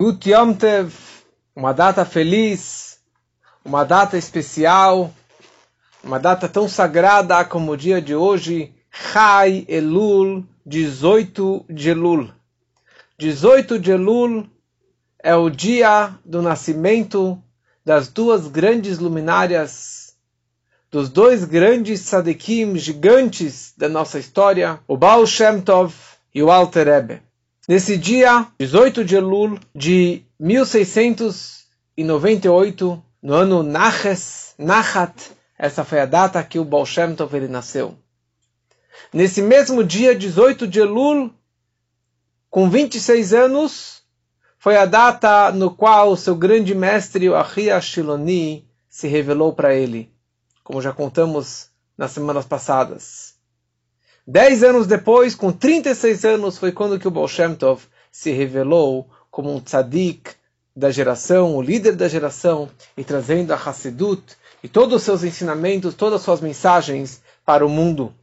Gut Yom Tev, uma data feliz, uma data especial, uma data tão sagrada como o dia de hoje, Chai Elul, 18 de Elul. 18 de Elul é o dia do nascimento das duas grandes luminárias, dos dois grandes tzadikim gigantes da nossa história, o Baal Shem Tov e o Alter Rebbe. Nesse dia, 18 de Elul de 1698, no ano Naches, Nachat, essa foi a data que o Baal Shem Tov ele nasceu. Nesse mesmo dia, 18 de Elul, com 26 anos, foi a data no qual seu grande mestre, o Ahia Shiloni, se revelou para ele, como já contamos nas semanas passadas. Dez anos depois, com 36 anos, foi quando que o Baal Shem Tov se revelou como um tzadik da geração, o líder da geração, e trazendo a Hassidut e todos os seus ensinamentos, todas as suas mensagens para o mundo.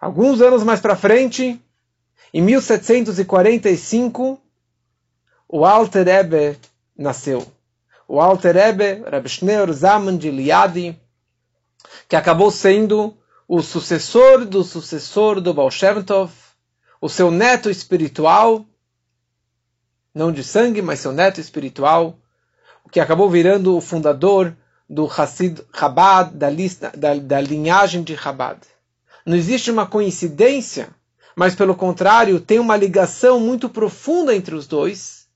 Alguns anos mais para frente, em 1745, o Alter Rebbe nasceu. O Alter Rebbe, Rebbe Schneur Zaman de Liadi, que acabou sendo o sucessor do sucessor do Baal o seu neto espiritual, não de sangue, mas seu neto espiritual, que acabou virando o fundador do Hassid Chabad, da, lista, da, da linhagem de Chabad. Não existe uma coincidência, mas pelo contrário, tem uma ligação muito profunda entre os dois.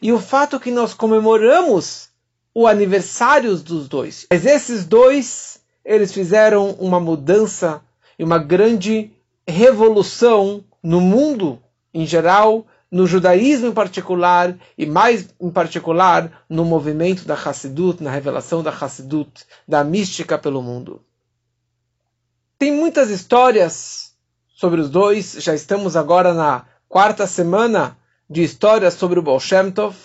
E o fato que nós comemoramos o aniversário dos dois. Mas esses dois eles fizeram uma mudança e uma grande revolução no mundo em geral, no judaísmo em particular e mais em particular no movimento da Hassidut, na revelação da Hassidut, da mística pelo mundo. Tem muitas histórias sobre os dois, já estamos agora na quarta semana de histórias sobre o Baal Shem Tov,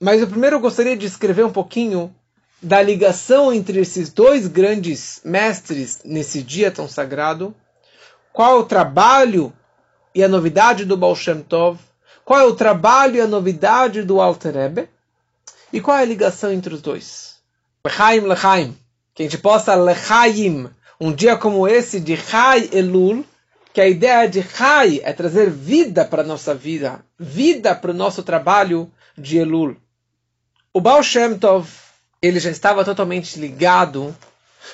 mas eu primeiro gostaria de escrever um pouquinho da ligação entre esses dois grandes mestres nesse dia tão sagrado, qual o trabalho e a novidade do Baal Shem Tov, qual é o trabalho e a novidade do Alter Rebbe, e qual é a ligação entre os dois. Lechaim, Lechaim, que a gente possa Lechaim, um dia como esse de Chai Elul, que a ideia de Chai é trazer vida para a nossa vida, vida para o nosso trabalho de Elul. O Baal Shem Tov, ele já estava totalmente ligado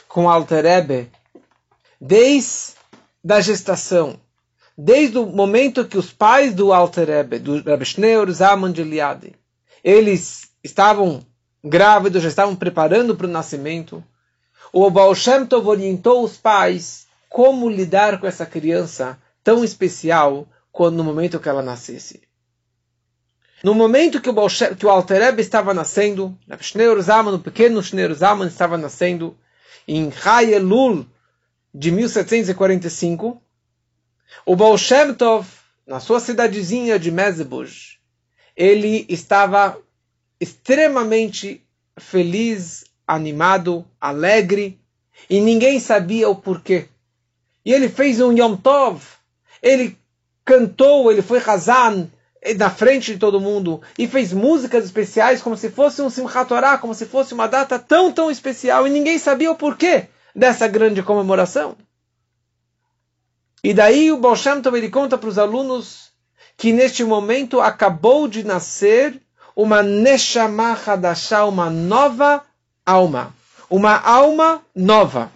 com Alter Rebbe desde a gestação, desde o momento que os pais do Alter Rebbe, do Rebbe Schneur Zaman de Eliade, eles estavam grávidos, já estavam preparando para o nascimento. O Baal Shem Tov orientou os pais como lidar com essa criança tão especial quando no momento que ela nascesse. No momento que o, que o Alter Rebbe estava nascendo, Schneur Zaman, o pequeno Schneur Zaman estava nascendo, em Chai Elul de 1745, o Baal Shem Tov, na sua cidadezinha de Mezebuz, ele estava extremamente feliz, animado, alegre, e ninguém sabia o porquê. E ele fez um Yom Tov, ele cantou, ele foi Hazan, na frente de todo mundo e fez músicas especiais como se fosse um Simchat Torah, como se fosse uma data tão, tão especial e ninguém sabia o porquê dessa grande comemoração. E daí o Baal Shem Tov, ele conta para os alunos que neste momento acabou de nascer uma Neshama Hadashah, uma nova alma. Uma alma nova.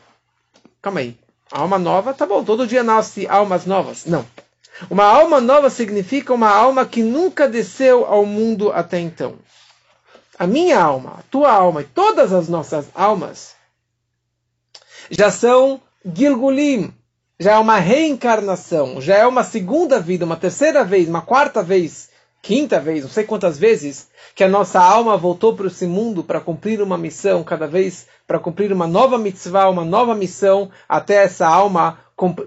Calma aí. Alma nova, tá bom, todo dia nasce almas novas. Não. Uma alma nova significa uma alma que nunca desceu ao mundo até então. A minha alma, a tua alma e todas as nossas almas já são Gilgulim, já é uma reencarnação, já é uma segunda vida, uma terceira vez, uma quarta vez, quinta vez, não sei quantas vezes, que a nossa alma voltou para esse mundo para cumprir uma missão, cada vez para cumprir uma nova mitzvah, uma nova missão, até essa alma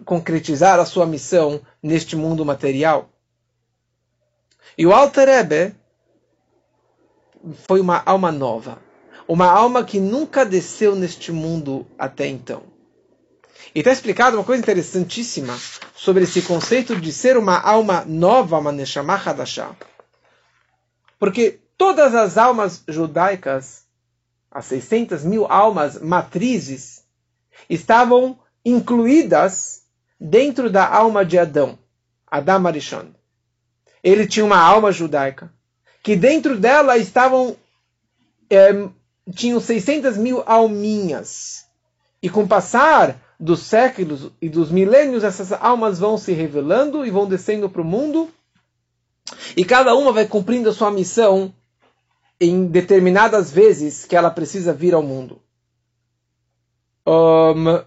concretizar a sua missão neste mundo material. E o Alter Rebbe foi uma alma nova, uma alma que nunca desceu neste mundo até então. E está explicado uma coisa interessantíssima sobre esse conceito de ser uma alma nova, uma Neshama Hadashah. Porque todas as almas judaicas, as 600 mil almas matrizes, estavam incluídas dentro da alma de Adão, Adam Arishon. Ele tinha uma alma judaica, que dentro dela estavam é, tinham 600 mil alminhas. E com o passar dos séculos e dos milênios, essas almas vão se revelando e vão descendo para o mundo. E cada uma vai cumprindo a sua missão em determinadas vezes que ela precisa vir ao mundo. Um,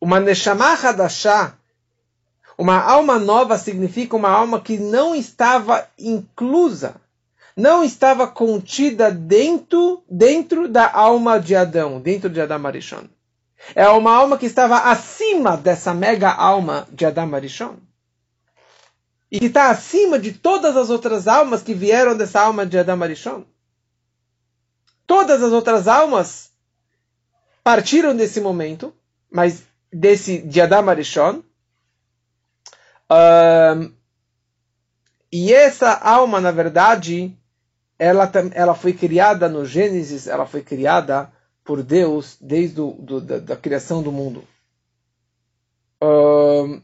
uma Neshama Hadashah, uma alma nova significa uma alma que não estava inclusa, não estava contida dentro, dentro da alma de Adão, dentro de Adam Arishon. É uma alma que estava acima dessa mega alma de Adam Arishon. E que está acima de todas as outras almas que vieram dessa alma de Adam Arishon. Todas as outras almas partiram desse momento, mas desse de Adam Arishon. Um, e essa alma, na verdade, ela, ela foi criada no Gênesis, ela foi criada por Deus desde do, do, da, da, criação do mundo. Um,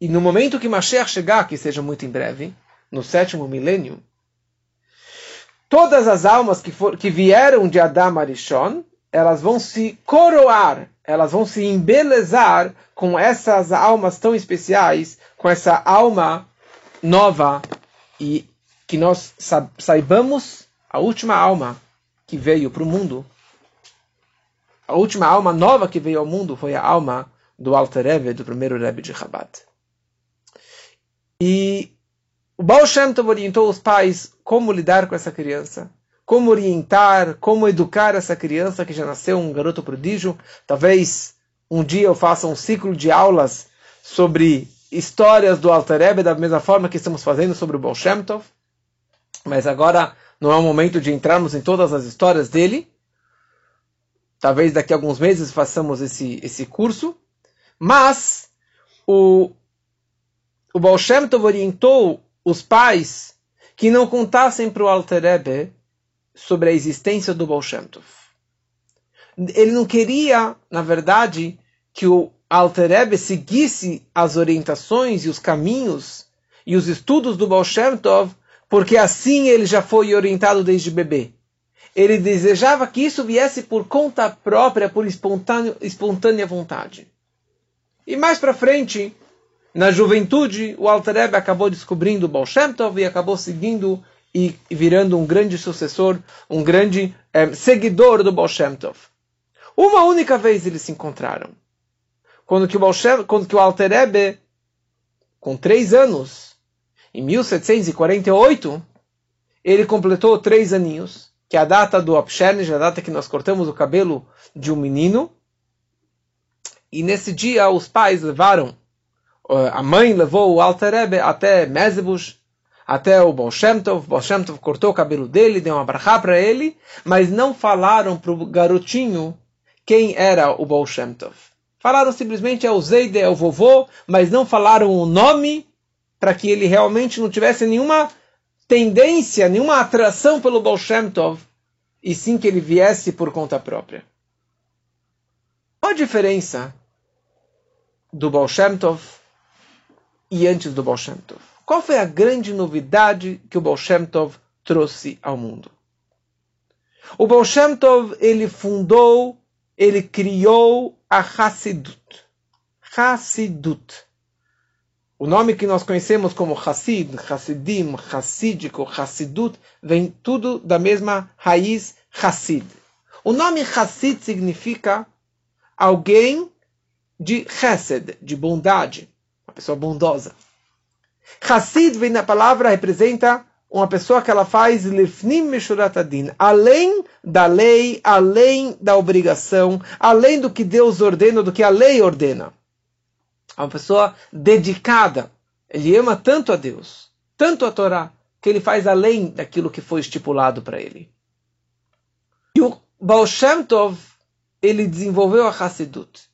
e no momento que Mashiach chegar, que seja muito em breve, no sétimo milênio, todas as almas que, for, que vieram de Adam Arishon, elas vão se coroar, elas vão se embelezar com essas almas tão especiais, com essa alma nova e que nós saibamos a última alma que veio para o mundo a última alma nova que veio ao mundo foi a alma do Alter Rebbe, do primeiro Rebbe de Chabad. E o Baal Shem Tov orientou os pais como lidar com essa criança, como orientar, como educar essa criança que já nasceu um garoto prodígio. Talvez um dia eu faça um ciclo de aulas sobre histórias do Alter Rebbe, da mesma forma que estamos fazendo sobre o Baal Shem Tov. Mas agora não é o momento de entrarmos em todas as histórias dele. Talvez daqui a alguns meses façamos esse, esse curso. Mas o, o Baal Shem Tov orientou os pais que não contassem para o Alter Rebbe sobre a existência do Baal Shem Tov. Ele não queria, na verdade, que o Alter Rebbe seguisse as orientações e os caminhos e os estudos do Baal Shem Tov, porque assim ele já foi orientado desde bebê ele desejava que isso viesse por conta própria, por espontânea vontade. E mais para frente, na juventude, o Alter acabou descobrindo o Baal Shem Tov e acabou seguindo e virando um grande sucessor, um grande é, seguidor do Baal Shem Tov. Uma única vez eles se encontraram. Quando que o, Baal Shem, quando que o com três anos, em 1748, ele completou três aninhos que é a data do Apshernish, a data que nós cortamos o cabelo de um menino. E nesse dia os pais levaram, eh, a mãe levou o Alter Rebbe até Mezebush, até o Baal Shem Tov. Baal cortou o cabelo dele, deu uma brachá para ele, mas não falaram para o garotinho quem era o Baal. Falaram simplesmente é o Zeide, é o vovô, mas não falaram o nome para que ele realmente não tivesse nenhuma tendência, nenhuma atração pelo Baal e sim que ele viesse por conta própria. Qual a diferença do Baal e antes do Baal Shem Tov? Qual foi a grande novidade que o Baal Shem Tov trouxe ao mundo? O Baal Shem Tov, ele fundou, ele criou a Hassidut. Hassidut. O nome que nós conhecemos como Hassid, Hassidim, Hassídico, Hassidut, vem tudo da mesma raiz Hassid. O nome Hassid significa alguém de Chesed, de bondade, pessoa bondosa. Hassid vem da palavra, representa uma pessoa que ela faz lifnim meshuratadin, além da lei, além da obrigação, além do que Deus ordena, do que a lei ordena uma pessoa dedicada. Ele ama tanto a Deus, tanto a Torá, que ele faz além daquilo que foi estipulado para ele. E o Baal Shem Tov, ele desenvolveu a Hassidut.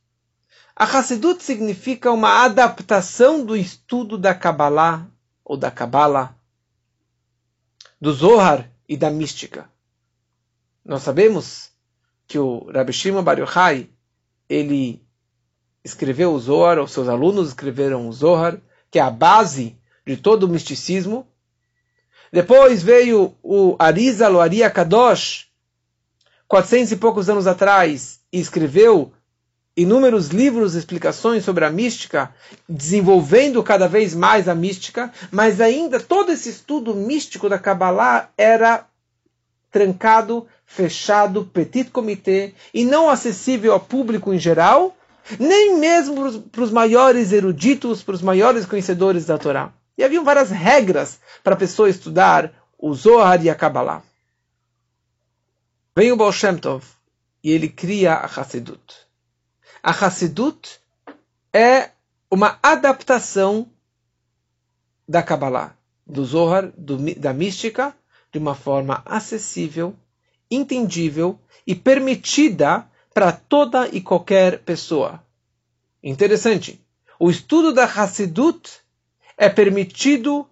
A Hassidut significa uma adaptação do estudo da Kabbalah, ou da Kabbalah, do Zohar e da mística. Nós sabemos que o Rabbi Shimon Bar Yochai, ele escreveu o Zohar, os seus alunos escreveram o Zohar, que é a base de todo o misticismo. Depois veio o Arizal, o Ari Kadosh, 400 e poucos anos atrás, e escreveu inúmeros livros, explicações sobre a mística, desenvolvendo cada vez mais a mística, mas ainda todo esse estudo místico da Kabbalah era trancado, fechado, petit comité, e não acessível ao público em geral, nem mesmo para os maiores eruditos, para os maiores conhecedores da Torá. E havia várias regras para a pessoa estudar o Zohar e a Kabbalah. Vem o Baal Shem Tov e ele cria a Hassidut. A Hassidut é uma adaptação da Kabbalah, do Zohar, do, da mística, de uma forma acessível, entendível e permitida para toda e qualquer pessoa. Interessante. O estudo da Hassidut é permitido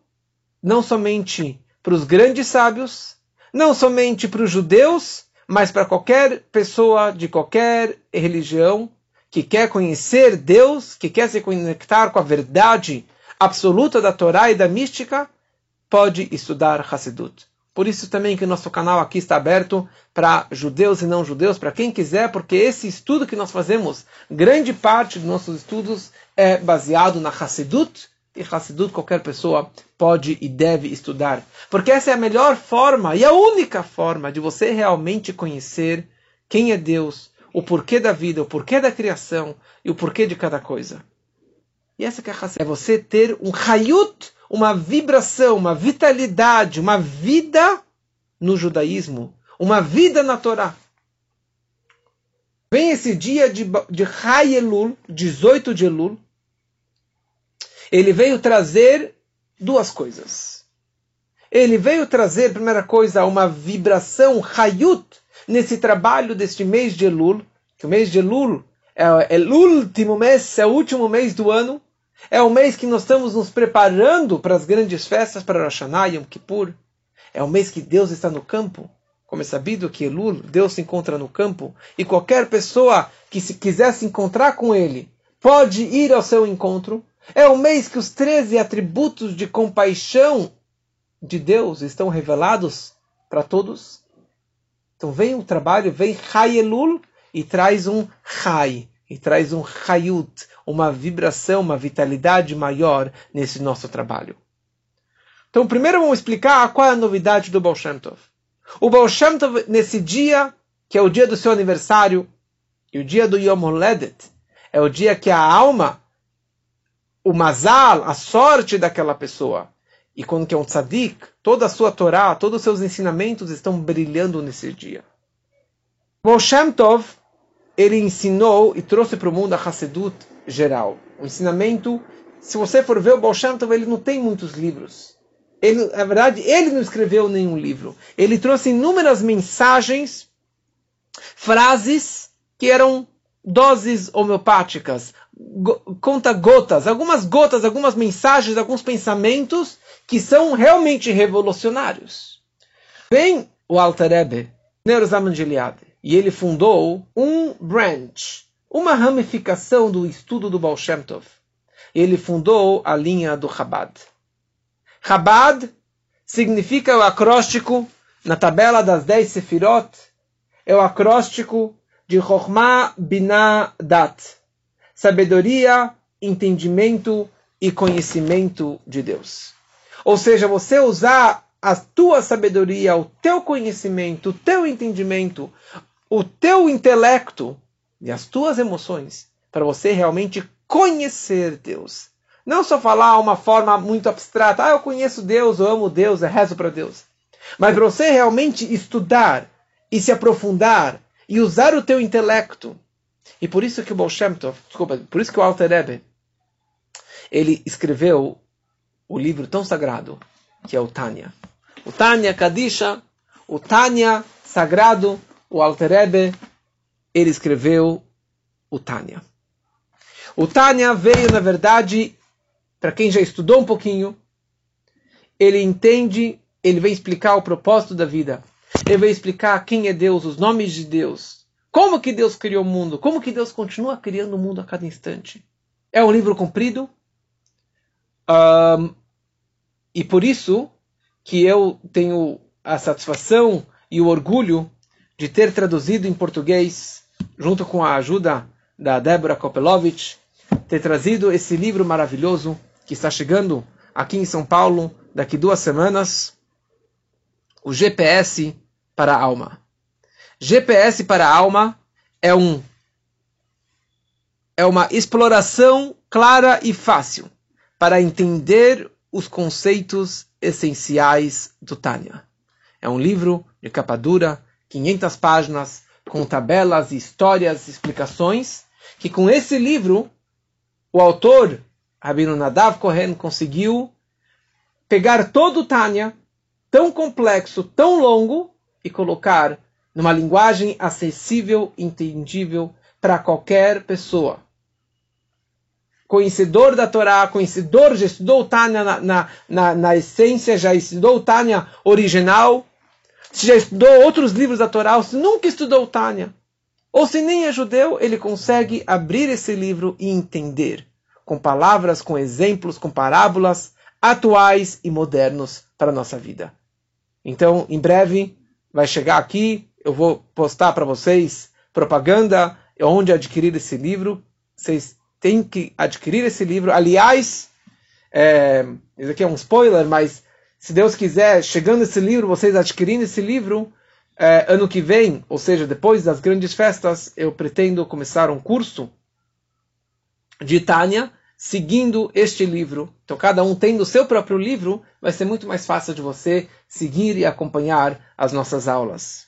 não somente para os grandes sábios, não somente para os judeus, mas para qualquer pessoa de qualquer religião que quer conhecer Deus, que quer se conectar com a verdade absoluta da Torá e da mística, pode estudar Hassidut. Por isso também que o nosso canal aqui está aberto para judeus e não judeus, para quem quiser, porque esse estudo que nós fazemos, grande parte dos nossos estudos é baseado na Hassidut, e Hassidut qualquer pessoa pode e deve estudar. Porque essa é a melhor forma e a única forma de você realmente conhecer quem é Deus, o porquê da vida, o porquê da criação e o porquê de cada coisa. E essa que é a Hassidut. É você ter um Hayut, uma vibração, uma vitalidade, uma vida no judaísmo, uma vida na Torá. Vem esse dia de, de Hayelul, 18 de Elul, ele veio trazer duas coisas. Ele veio trazer, primeira coisa, uma vibração Hayut nesse trabalho deste mês de Elul, que o mês de Elul é, é o último mês, é o último mês do ano, é o mês que nós estamos nos preparando para as grandes festas, para Rosh Hashanah, Yom Kippur. É o mês que Deus está no campo. Como é sabido que Elul, Deus se encontra no campo. E qualquer pessoa que se quiser se encontrar com Ele, pode ir ao seu encontro. É o mês que os 13 atributos de compaixão de Deus estão revelados para todos. Então vem o trabalho, vem Elul e traz um Chai, e traz um Hayut, uma vibração, uma vitalidade maior nesse nosso trabalho. Então, primeiro vamos explicar qual é a novidade do Baal Shem Tov. O Baal Shem Tov, nesse dia, que é o dia do seu aniversário, e o dia do Yom Holedet, é o dia que a alma, o mazal, a sorte daquela pessoa, e quando que é um tzadik, toda a sua Torá, todos os seus ensinamentos estão brilhando nesse dia. Baal Shem Tov, ele ensinou e trouxe para o mundo a Hassedut geral. O ensinamento, se você for ver o Baal Shem Tov, ele não tem muitos livros. Ele, na verdade, ele não escreveu nenhum livro. Ele trouxe inúmeras mensagens, frases que eram doses homeopáticas, conta gotas, algumas gotas, algumas mensagens, alguns pensamentos que são realmente revolucionários. Vem o Alter Rebbe, Neurozaman Gilead, e ele fundou um branch, uma ramificação do estudo do Baal Shem Tov. Ele fundou a linha do Chabad. Chabad significa o acróstico na tabela das dez sefirot, é o acróstico de Chokhmah Binah Dat, sabedoria, entendimento e conhecimento de Deus. Ou seja, você usar a tua sabedoria, o teu conhecimento, o teu entendimento, o teu intelecto e as tuas emoções para você realmente conhecer Deus. Não só falar uma forma muito abstrata, ah, eu conheço Deus, eu amo Deus, eu rezo para Deus. Mas para você realmente estudar e se aprofundar e usar o teu intelecto. E por isso que o Baal desculpa, por isso que o Alter Rebbe, ele escreveu o livro tão sagrado que é o Tânia. O Tânia Kadisha, o Tânia sagrado o Alter Rebbe, ele escreveu o Tânia. O Tânia veio, na verdade, para quem já estudou um pouquinho, ele entende ele vem explicar o propósito da vida. Ele vem explicar quem é Deus, os nomes de Deus. Como que Deus criou o mundo? Como que Deus continua criando o mundo a cada instante? É um livro comprido. Um, e por isso que eu tenho a satisfação e o orgulho de ter traduzido em português, junto com a ajuda da Débora Kopelovich, ter trazido esse livro maravilhoso que está chegando aqui em São Paulo daqui duas semanas, o GPS para a alma. GPS para a alma é um é uma exploração clara e fácil para entender os conceitos essenciais do Tânia. É um livro de capa dura, 500 páginas, com tabelas, histórias, explicações, que com esse livro o autor, Rabino Nadav Kohen, conseguiu pegar todo o Tânia, tão complexo, tão longo, e colocar numa linguagem acessível, entendível para qualquer pessoa. Conhecedor da Torá, conhecedor, já estudou Tânia na, na, na, na essência, já estudou Tânia original, se já estudou outros livros da Torá, ou se nunca estudou Tânia, ou se nem é judeu, ele consegue abrir esse livro e entender, com palavras, com exemplos, com parábolas atuais e modernos para a nossa vida. Então, em breve, vai chegar aqui, eu vou postar para vocês propaganda onde adquirir esse livro. Vocês têm que adquirir esse livro. Aliás, é, isso aqui é um spoiler, mas se Deus quiser, chegando esse livro, vocês adquirindo esse livro, é, ano que vem, ou seja, depois das grandes festas, eu pretendo começar um curso de Tânia, seguindo este livro. Então, cada um tendo o seu próprio livro, vai ser muito mais fácil de você seguir e acompanhar as nossas aulas.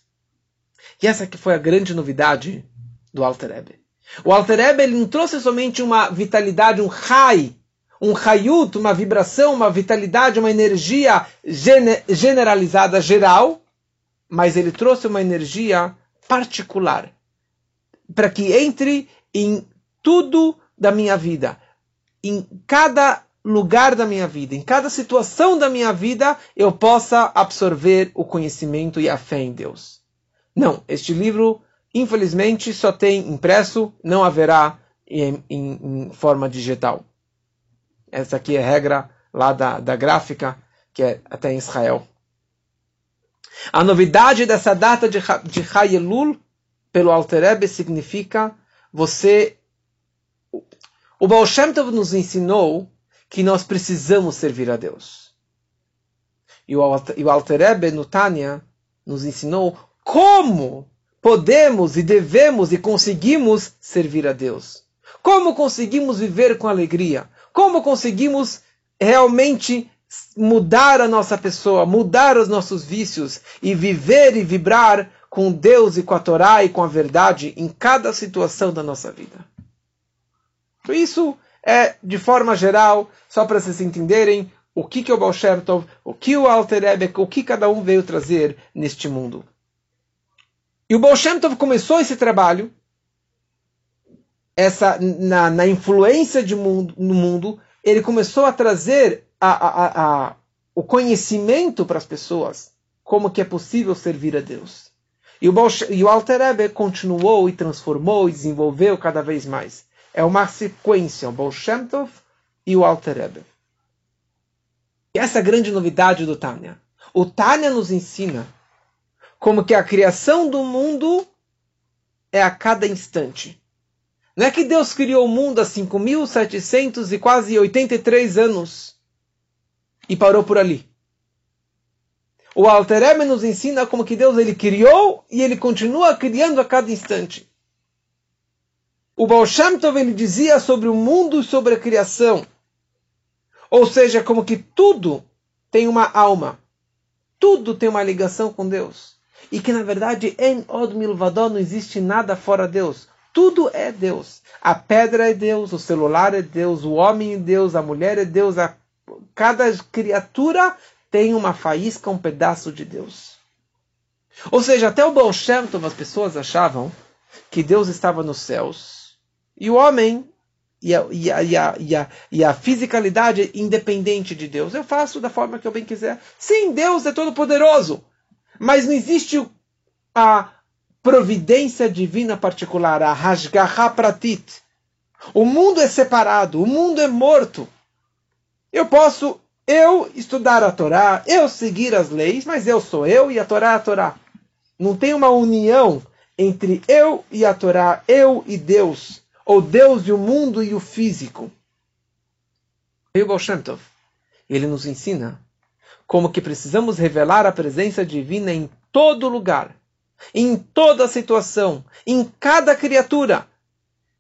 E essa que foi a grande novidade do Alter. O Alter Ebe ele não trouxe somente uma vitalidade, um rai, um hayut, uma vibração, uma vitalidade, uma energia generalizada, geral, mas ele trouxe uma energia particular para que entre em tudo da minha vida, em cada lugar da minha vida, em cada situação da minha vida, eu possa absorver o conhecimento e a fé em Deus. Não, este livro, infelizmente, só tem impresso, não haverá em, em, em forma digital. Essa aqui é a regra lá da, da gráfica, que é até em Israel. A novidade dessa data de, de Hayelul, pelo Alter significa você o Baal Shem Tov nos ensinou que nós precisamos servir a Deus. E o Alter Rebbe, no Tânia, nos ensinou como podemos e devemos e conseguimos servir a Deus. Como conseguimos viver com alegria. Como conseguimos realmente mudar a nossa pessoa, mudar os nossos vícios e viver e vibrar com Deus e com a Torá e com a verdade em cada situação da nossa vida. Isso é, de forma geral, só para vocês entenderem o que, que o Baal Shem o que o Alter o que cada um veio trazer neste mundo. E o Baal Shem Tov começou esse trabalho essa na, na influência de mundo, no mundo, ele começou a trazer a, a, a, o conhecimento para as pessoas, como que é possível servir a Deus. E o, Baal, e o Alter Rebbe continuou e transformou e desenvolveu cada vez mais é uma sequência, o Baal Shem Tov e o Alter Rebbe. E essa é a grande novidade do Tânia. O Tânia nos ensina como que a criação do mundo é a cada instante. Não é que Deus criou o mundo há 5.700 e quase 83 anos e parou por ali. O Alter Rebbe nos ensina como que Deus ele criou e ele continua criando a cada instante. O Baal Shem Tov ele dizia sobre o mundo e sobre a criação. Ou seja, como que tudo tem uma alma. Tudo tem uma ligação com Deus. E que na verdade em Od Milvadó não existe nada fora Deus. Tudo é Deus. A pedra é Deus, o celular é Deus, o homem é Deus, a mulher é Deus. A... Cada criatura tem uma faísca, um pedaço de Deus. Ou seja, até o Baal as pessoas achavam que Deus estava nos céus e o homem e a, e, a, e, a, e, a, e a fisicalidade independente de Deus. Eu faço da forma que eu bem quiser. Sim, Deus é todo-poderoso, mas não existe a providência divina particular, a Hashgaha Pratit. O mundo é separado, o mundo é morto. Eu posso eu estudar a Torá, eu seguir as leis, mas eu sou eu e a Torá é a Torá. Não tem uma união entre eu e a Torá, eu e Deus, ou Deus e o mundo e o físico. E o Baal ele nos ensina como que precisamos revelar a presença divina em todo lugar, em toda situação, em cada criatura.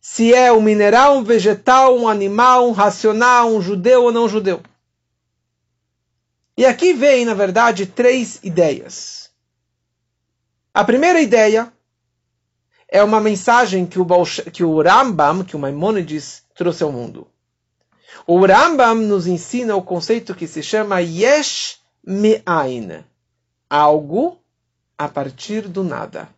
Se é um mineral, um vegetal, um animal, um racional, um judeu ou não judeu. E aqui vem, na verdade, três ideias. A primeira ideia é uma mensagem que o, que o Rambam, que o Maimonides trouxe ao mundo. O Rambam nos ensina o conceito que se chama Yesh Me'ain, algo a partir do nada.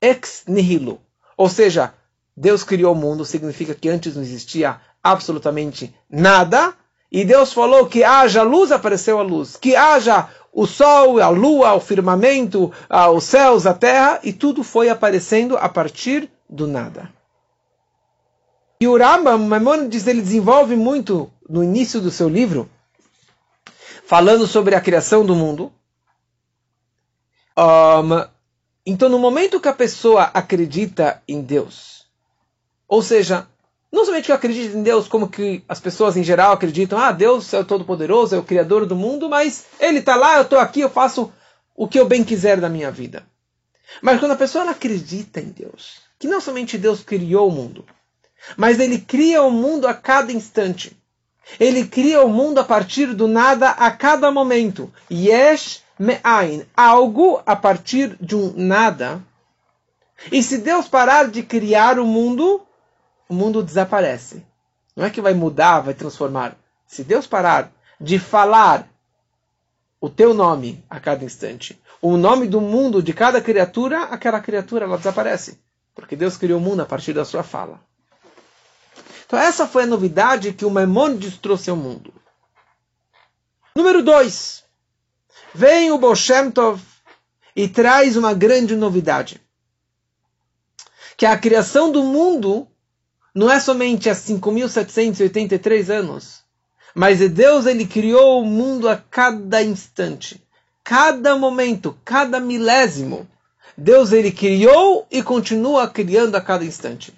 Ex nihilo, ou seja, Deus criou o mundo, significa que antes não existia absolutamente nada, e Deus falou que haja luz, apareceu a luz. Que haja o sol, a lua, o firmamento, os céus, a terra, e tudo foi aparecendo a partir do nada. E o Rambam, Maimonides, ele desenvolve muito no início do seu livro, falando sobre a criação do mundo. Um, então, no momento que a pessoa acredita em Deus, ou seja, não somente que eu acredito em Deus, como que as pessoas em geral acreditam, ah, Deus é o Todo-Poderoso, é o Criador do mundo, mas Ele está lá, eu estou aqui, eu faço o que eu bem quiser da minha vida. Mas quando a pessoa acredita em Deus, que não somente Deus criou o mundo, mas Ele cria o mundo a cada instante. Ele cria o mundo a partir do nada a cada momento. Yesh me'ain, algo a partir de um nada. E se Deus parar de criar o mundo, o mundo desaparece. Não é que vai mudar, vai transformar. Se Deus parar de falar o teu nome a cada instante, o nome do mundo de cada criatura, aquela criatura ela desaparece. Porque Deus criou o mundo a partir da sua fala. Então essa foi a novidade que o Maimonides trouxe ao mundo. Número 2. Vem o Bolshem Tov e traz uma grande novidade. Que a criação do mundo não é somente há 5.783 anos, mas Deus ele criou o mundo a cada instante, cada momento, cada milésimo. Deus ele criou e continua criando a cada instante.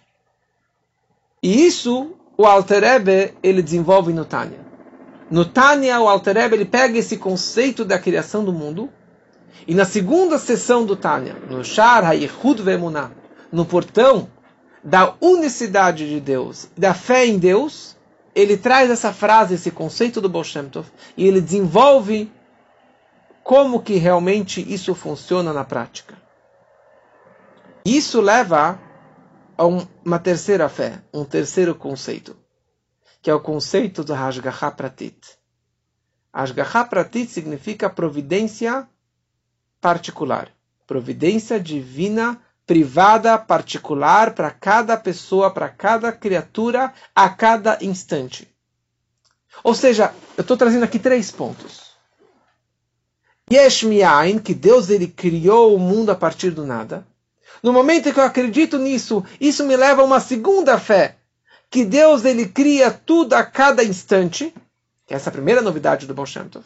E isso o Alter Ebe, ele desenvolve no Tânia. No Tânia, o Alter Ebe, ele pega esse conceito da criação do mundo e na segunda sessão do Tânia, no Shar HaYehud Vemunah, no portão da unicidade de Deus, da fé em Deus, ele traz essa frase, esse conceito do Baal Shem Tov, e ele desenvolve como que realmente isso funciona na prática. Isso leva a uma terceira fé, um terceiro conceito, que é o conceito do Hashgacha Pratit. Hashgacha Pratit significa providência particular, providência divina privada, particular, para cada pessoa, para cada criatura, a cada instante. Ou seja, eu estou trazendo aqui três pontos. Yesh que Deus ele criou o mundo a partir do nada. No momento que eu acredito nisso, isso me leva a uma segunda fé, que Deus ele cria tudo a cada instante. Que é essa a primeira novidade do Baal Shem Tov.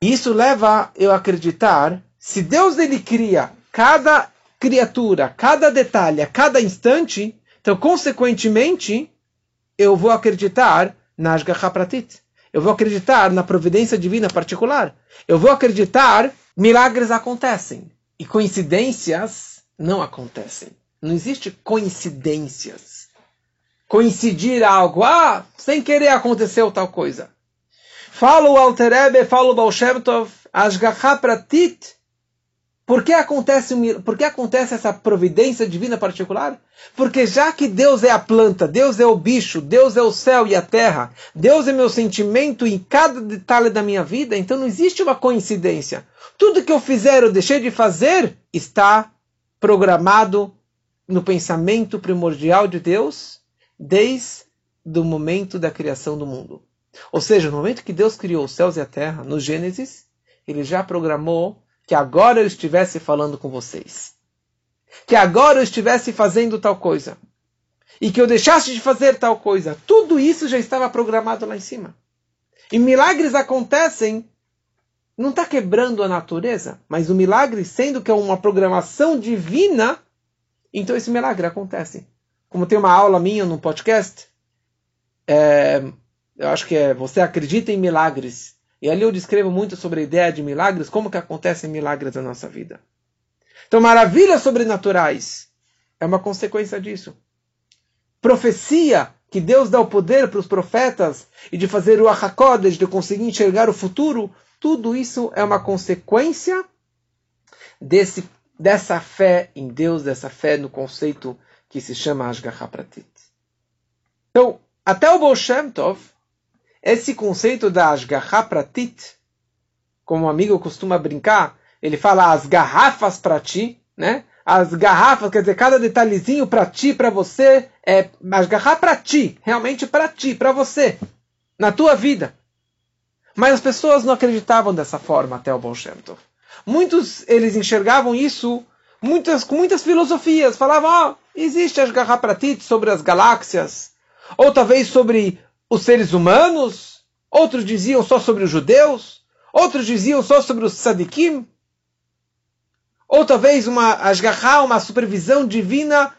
Isso leva eu a acreditar, se Deus ele cria cada criatura, cada detalhe, a cada instante, então, consequentemente, eu vou acreditar na Ashgaha Pratit. Eu vou acreditar na providência divina particular. Eu vou acreditar milagres acontecem. E coincidências não acontecem. Não existe coincidências. Coincidir algo. Ah, sem querer aconteceu tal coisa. Fala o Alter Ebe, fala o Baal Shem Tov, Ashgaha Pratit por que, acontece, por que acontece essa providência divina particular? Porque já que Deus é a planta, Deus é o bicho, Deus é o céu e a terra, Deus é meu sentimento em cada detalhe da minha vida, então não existe uma coincidência. Tudo que eu fizer ou deixei de fazer está programado no pensamento primordial de Deus desde o momento da criação do mundo. Ou seja, no momento que Deus criou os céus e a terra, no Gênesis, ele já programou que agora eu estivesse falando com vocês. Que agora eu estivesse fazendo tal coisa. E que eu deixasse de fazer tal coisa. Tudo isso já estava programado lá em cima. E milagres acontecem, não está quebrando a natureza, mas o milagre, sendo que é uma programação divina, então esse milagre acontece. Como tem uma aula minha no podcast, é, eu acho que é Você Acredita em Milagres. E ali eu descrevo muito sobre a ideia de milagres, como que acontecem milagres na nossa vida. Então, maravilhas sobrenaturais é uma consequência disso. Profecia que Deus dá o poder para os profetas e de fazer o Ahakodesh, de conseguir enxergar o futuro, tudo isso é uma consequência desse, dessa fé em Deus, dessa fé no conceito que se chama Ashgaha Pratit. Então, até o Baal Shem Tov, esse conceito da Ashgaha Pratit, como um amigo costuma brincar, ele fala as garrafas para ti, né? As garrafas, quer dizer, cada detalhezinho para ti, para você, é Ashgaha para ti, realmente para ti, para você, na tua vida. Mas as pessoas não acreditavam dessa forma até o Baal Tov. Muitos, eles enxergavam isso muitas, com muitas filosofias. Falavam, ó, oh, existe Ashgaha Pratit sobre as galáxias, ou talvez sobre os seres humanos, outros diziam só sobre os judeus, outros diziam só sobre os sadikim, ou talvez uma asgarra, uma supervisão divina,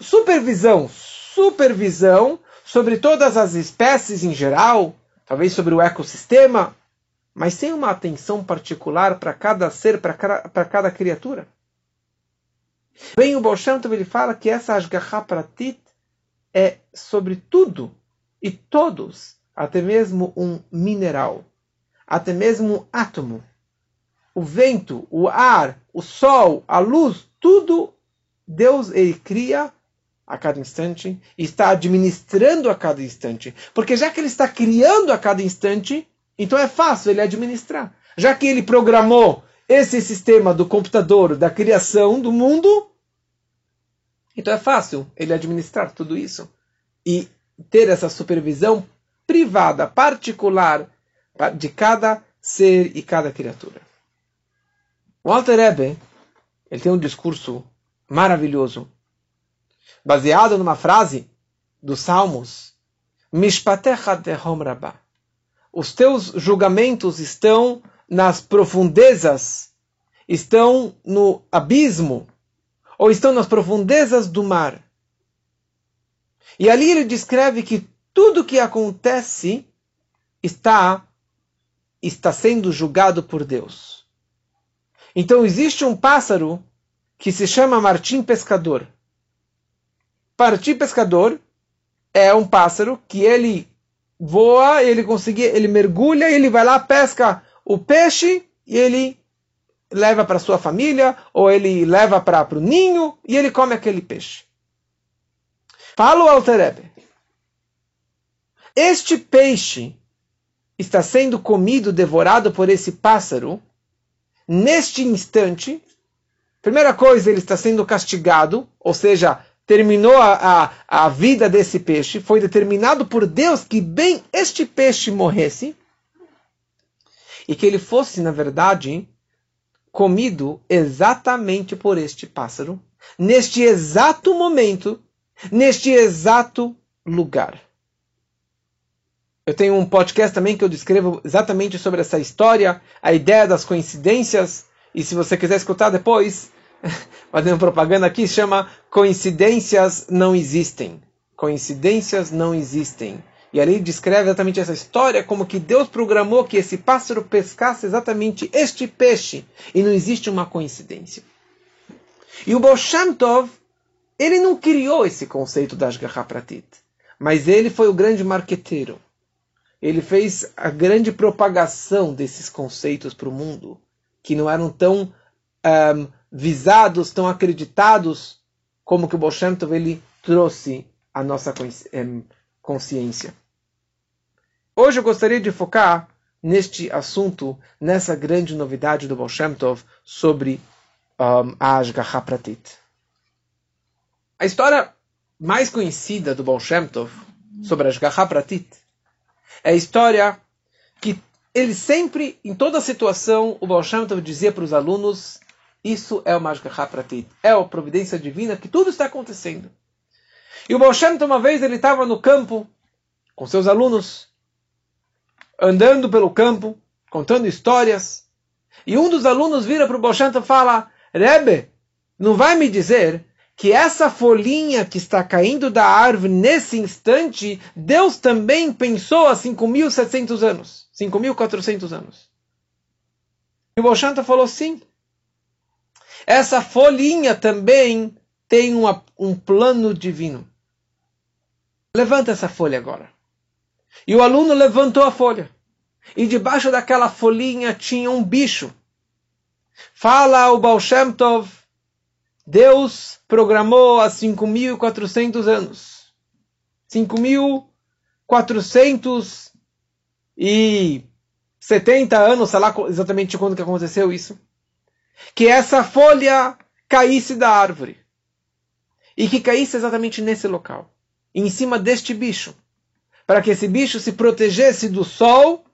supervisão, supervisão sobre todas as espécies em geral, talvez sobre o ecossistema, mas sem uma atenção particular para cada ser, para cada criatura. Bem, o Baal ele fala que essa Ashgaha Pratit é sobre tudo e todos, até mesmo um mineral, até mesmo um átomo. O vento, o ar, o sol, a luz, tudo Deus ele cria a cada instante e está administrando a cada instante. Porque já que ele está criando a cada instante, então é fácil ele administrar. Já que ele programou esse sistema do computador da criação do mundo, então é fácil ele administrar tudo isso. E ter essa supervisão privada, particular de cada ser e cada criatura. O Alter Rebbe, ele tem um discurso maravilhoso, baseado numa frase dos Salmos. Os teus julgamentos estão nas profundezas, estão no abismo, ou estão nas profundezas do mar. E ali ele descreve que tudo que acontece está está sendo julgado por Deus. Então existe um pássaro que se chama martim pescador. Martim pescador é um pássaro que ele voa, ele consegue, ele mergulha, ele vai lá pesca o peixe e ele leva para sua família ou ele leva para o ninho e ele come aquele peixe. Fala o Alterebe. Este peixe está sendo comido, devorado por esse pássaro, neste instante, primeira coisa, ele está sendo castigado, ou seja, terminou a, a, a vida desse peixe, foi determinado por Deus que bem este peixe morresse, e que ele fosse, na verdade, comido exatamente por este pássaro, neste exato momento neste exato lugar. Eu tenho um podcast também que eu descrevo exatamente sobre essa história, a ideia das coincidências. E se você quiser escutar depois, fazendo propaganda aqui, chama Coincidências Não Existem. Coincidências não existem. E ali descreve exatamente essa história, como que Deus programou que esse pássaro pescasse exatamente este peixe. E não existe uma coincidência. E o Baal Tov, ele não criou esse conceito da Ashgaha Pratit, mas ele foi o grande marqueteiro. Ele fez a grande propagação desses conceitos para o mundo, que não eram tão um, visados, tão acreditados, como que o Baal ele trouxe a nossa consciência. Hoje eu gostaria de focar neste assunto, nessa grande novidade do Baal sobre um, a Ashgaha Pratit. A história mais conhecida do Baal Shem Tov sobre a Ashgaha Pratit é a história que ele sempre, em toda situação, o Baal Shem Tov dizia para os alunos isso é o Ashgaha Pratit, é a providência divina que tudo está acontecendo. E o Baal uma vez, ele estava no campo com seus alunos, andando pelo campo, contando histórias, e um dos alunos vira para o Baal e fala, Rebbe, não vai me dizer que essa folhinha que está caindo da árvore nesse instante, Deus também pensou há 5.700 anos, 5.400 anos. E o Boshanta falou sim. Essa folhinha também tem uma, um plano divino. Levanta essa folha agora. E o aluno levantou a folha. E debaixo daquela folhinha tinha um bicho. Fala o Baal Shem Tov Deus programou há 5.400 anos. 5.470 anos, sei lá exatamente quando que aconteceu isso. Que essa folha caísse da árvore. E que caísse exatamente nesse local. Em cima deste bicho. Para que esse bicho se protegesse do sol.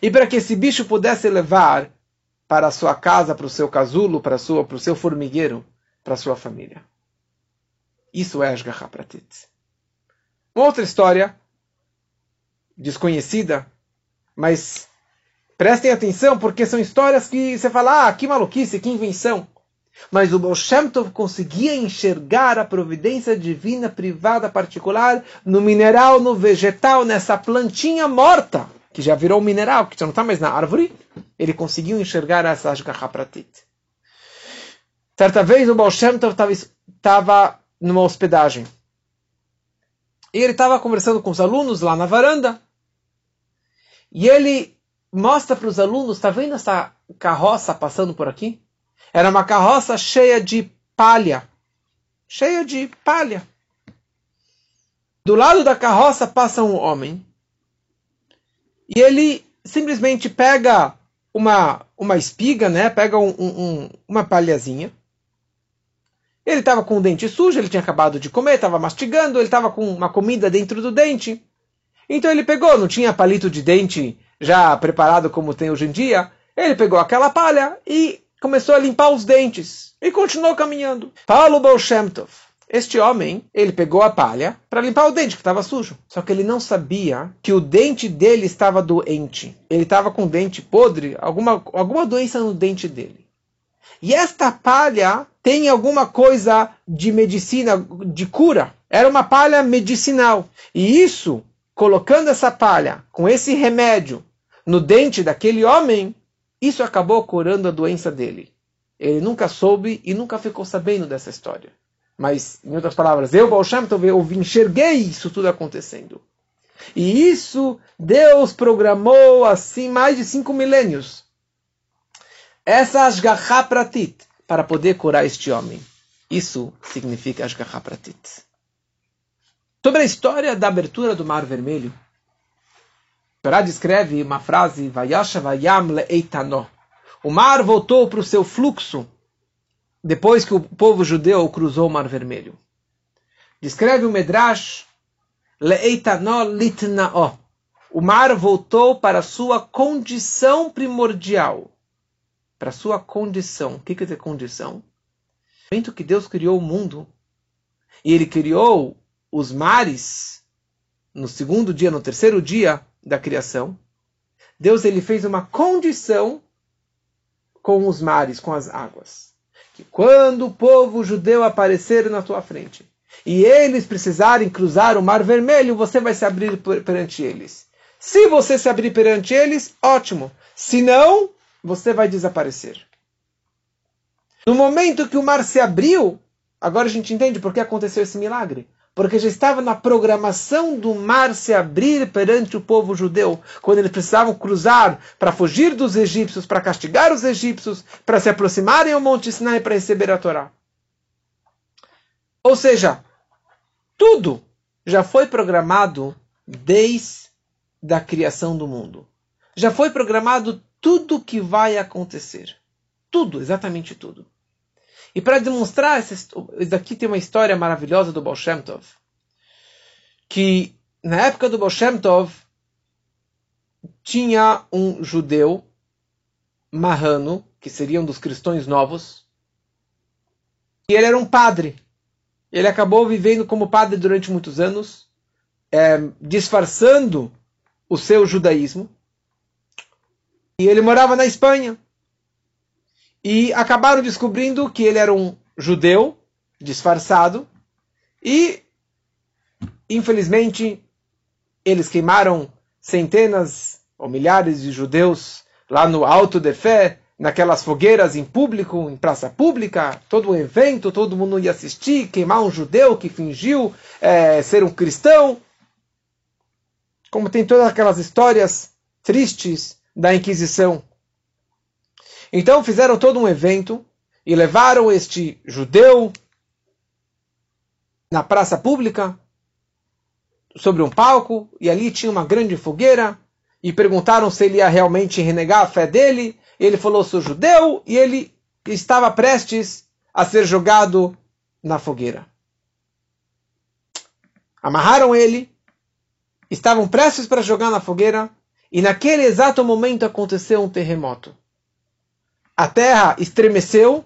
E para que esse bicho pudesse levar para a sua casa, para o seu casulo, para, sua, para o seu formigueiro, para a sua família. Isso é Ashgaha Pratit. Uma outra história, desconhecida, mas prestem atenção, porque são histórias que você fala, ah, que maluquice, que invenção. Mas o Baal Shem Tov conseguia enxergar a providência divina privada particular no mineral, no vegetal, nessa plantinha morta que já virou mineral, que já não está mais na árvore, ele conseguiu enxergar essa Ashgaha Pratit. Certa vez o Baal Shem estava numa hospedagem. E ele estava conversando com os alunos lá na varanda. E ele mostra para os alunos, está vendo essa carroça passando por aqui? Era uma carroça cheia de palha. Cheia de palha. Do lado da carroça passa um homem e ele simplesmente pega uma, uma espiga, né? pega um, um, uma palhazinha. Ele estava com o dente sujo, ele tinha acabado de comer, estava mastigando, ele estava com uma comida dentro do dente. Então ele pegou, não tinha palito de dente já preparado como tem hoje em dia. Ele pegou aquela palha e começou a limpar os dentes. E continuou caminhando. Paulo Bolshemtov este homem, ele pegou a palha para limpar o dente que estava sujo. Só que ele não sabia que o dente dele estava doente. Ele estava com o dente podre, alguma, alguma doença no dente dele. E esta palha tem alguma coisa de medicina, de cura. Era uma palha medicinal. E isso, colocando essa palha com esse remédio no dente daquele homem, isso acabou curando a doença dele. Ele nunca soube e nunca ficou sabendo dessa história. Mas, em outras palavras, eu, Baal Shem eu enxerguei isso tudo acontecendo. E isso Deus programou assim mais de cinco milênios. Essa Ashgaha Pratit, para poder curar este homem. Isso significa Ashgaha Pratit. Sobre a história da abertura do Mar Vermelho, Torá descreve uma frase, Vayasha Vayam Le'eitano. O mar voltou para o seu fluxo depois que o povo judeu cruzou o Mar Vermelho. Descreve o Medrash, Le'eitanó litna'ó. O mar voltou para a sua condição primordial. Para a sua condição. O que quer dizer condição? No momento que Deus criou o mundo, e ele criou os mares no segundo dia, no terceiro dia da criação, Deus ele fez uma condição com os mares, com as águas que quando o povo judeu aparecer na tua frente e eles precisarem cruzar o Mar Vermelho, você vai se abrir perante eles. Se você se abrir perante eles, ótimo. Se não, você vai desaparecer. No momento que o mar se abriu, agora a gente entende por que aconteceu esse milagre porque já estava na programação do mar se abrir perante o povo judeu, quando eles precisavam cruzar para fugir dos egípcios, para castigar os egípcios, para se aproximarem ao Monte Sinai para receber a Torá. Ou seja, tudo já foi programado desde a criação do mundo. Já foi programado tudo o que vai acontecer. Tudo, exatamente tudo. E para demonstrar, isso daqui tem uma história maravilhosa do Baal Shem Tov. Que na época do Baal Shem Tov, tinha um judeu marrano, que seria um dos cristãos novos, e ele era um padre. Ele acabou vivendo como padre durante muitos anos, é, disfarçando o seu judaísmo. E ele morava na Espanha. E acabaram descobrindo que ele era um judeu disfarçado. E, infelizmente, eles queimaram centenas ou milhares de judeus lá no Alto de Fé, naquelas fogueiras em público, em praça pública, todo um evento, todo mundo ia assistir, queimar um judeu que fingiu é, ser um cristão. Como tem todas aquelas histórias tristes da Inquisição. Então fizeram todo um evento e levaram este judeu na praça pública sobre um palco e ali tinha uma grande fogueira e perguntaram se ele ia realmente renegar a fé dele. Ele falou: sou judeu e ele estava prestes a ser jogado na fogueira. Amarraram ele, estavam prestes para jogar na fogueira e naquele exato momento aconteceu um terremoto. A terra estremeceu,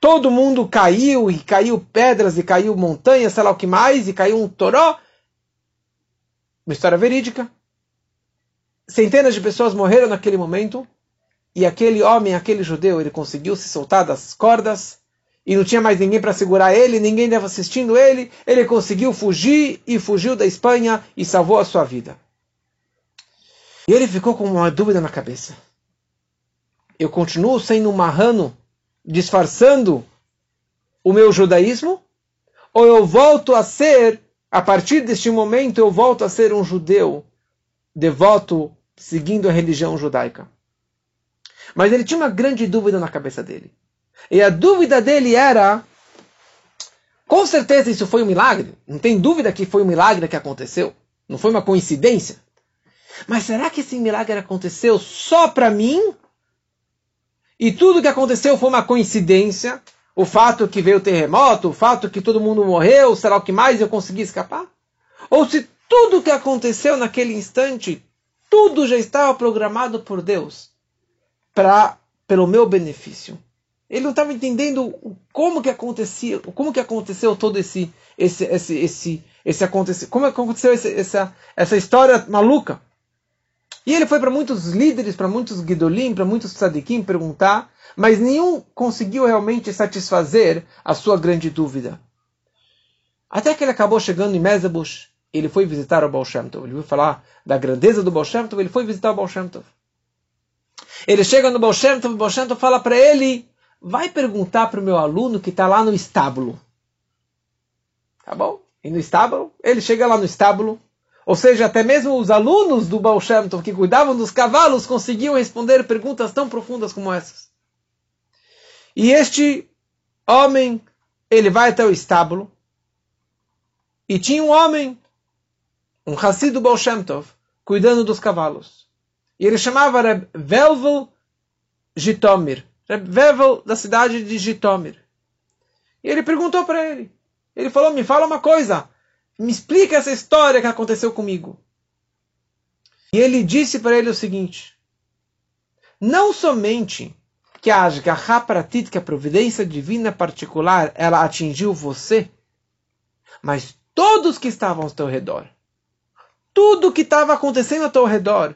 todo mundo caiu e caiu pedras e caiu montanhas, sei lá o que mais, e caiu um toró uma história verídica. Centenas de pessoas morreram naquele momento e aquele homem, aquele judeu, ele conseguiu se soltar das cordas e não tinha mais ninguém para segurar ele, ninguém estava assistindo ele. Ele conseguiu fugir e fugiu da Espanha e salvou a sua vida. E ele ficou com uma dúvida na cabeça. Eu continuo sendo um marrano, disfarçando o meu judaísmo? Ou eu volto a ser a partir deste momento eu volto a ser um judeu devoto seguindo a religião judaica. Mas ele tinha uma grande dúvida na cabeça dele. E a dúvida dele era: com certeza isso foi um milagre. Não tem dúvida que foi um milagre que aconteceu. Não foi uma coincidência. Mas será que esse milagre aconteceu só para mim? E tudo que aconteceu foi uma coincidência? o fato que veio o terremoto, o fato que todo mundo morreu, será o que mais eu consegui escapar? Ou se tudo que aconteceu naquele instante, tudo já estava programado por Deus para pelo meu benefício. Ele não estava entendendo como que acontecia, como que aconteceu todo esse esse esse esse esse aconteceu, como aconteceu essa essa história maluca. E ele foi para muitos líderes, para muitos guidolim, para muitos tzadikim perguntar mas nenhum conseguiu realmente satisfazer a sua grande dúvida. Até que ele acabou chegando em Mezebush, ele foi visitar o Baal Shem Tov. Ele viu falar da grandeza do Baal Shem Tov, ele foi visitar o Baal Shem Tov. Ele chega no Baal Shem Tov, o Baal Shem Tov fala para ele, vai perguntar para o meu aluno que está lá no estábulo. Tá bom? E no estábulo, ele chega lá no estábulo, ou seja, até mesmo os alunos do Baal Shem Tov que cuidavam dos cavalos conseguiam responder perguntas tão profundas como essas. E este homem, ele vai até o estábulo, e tinha um homem, um Hassid do Baal Shem Tov, cuidando dos cavalos. E ele chamava Reb Velvel Jitomir. Reb Velvel da cidade de Jitomir. E ele perguntou para ele. Ele falou, me fala uma coisa. Me explica essa história que aconteceu comigo. E ele disse para ele o seguinte. Não somente que a Ashgaha Pratit, que a providência divina particular, ela atingiu você, mas todos que estavam ao teu redor, tudo que estava acontecendo ao teu redor,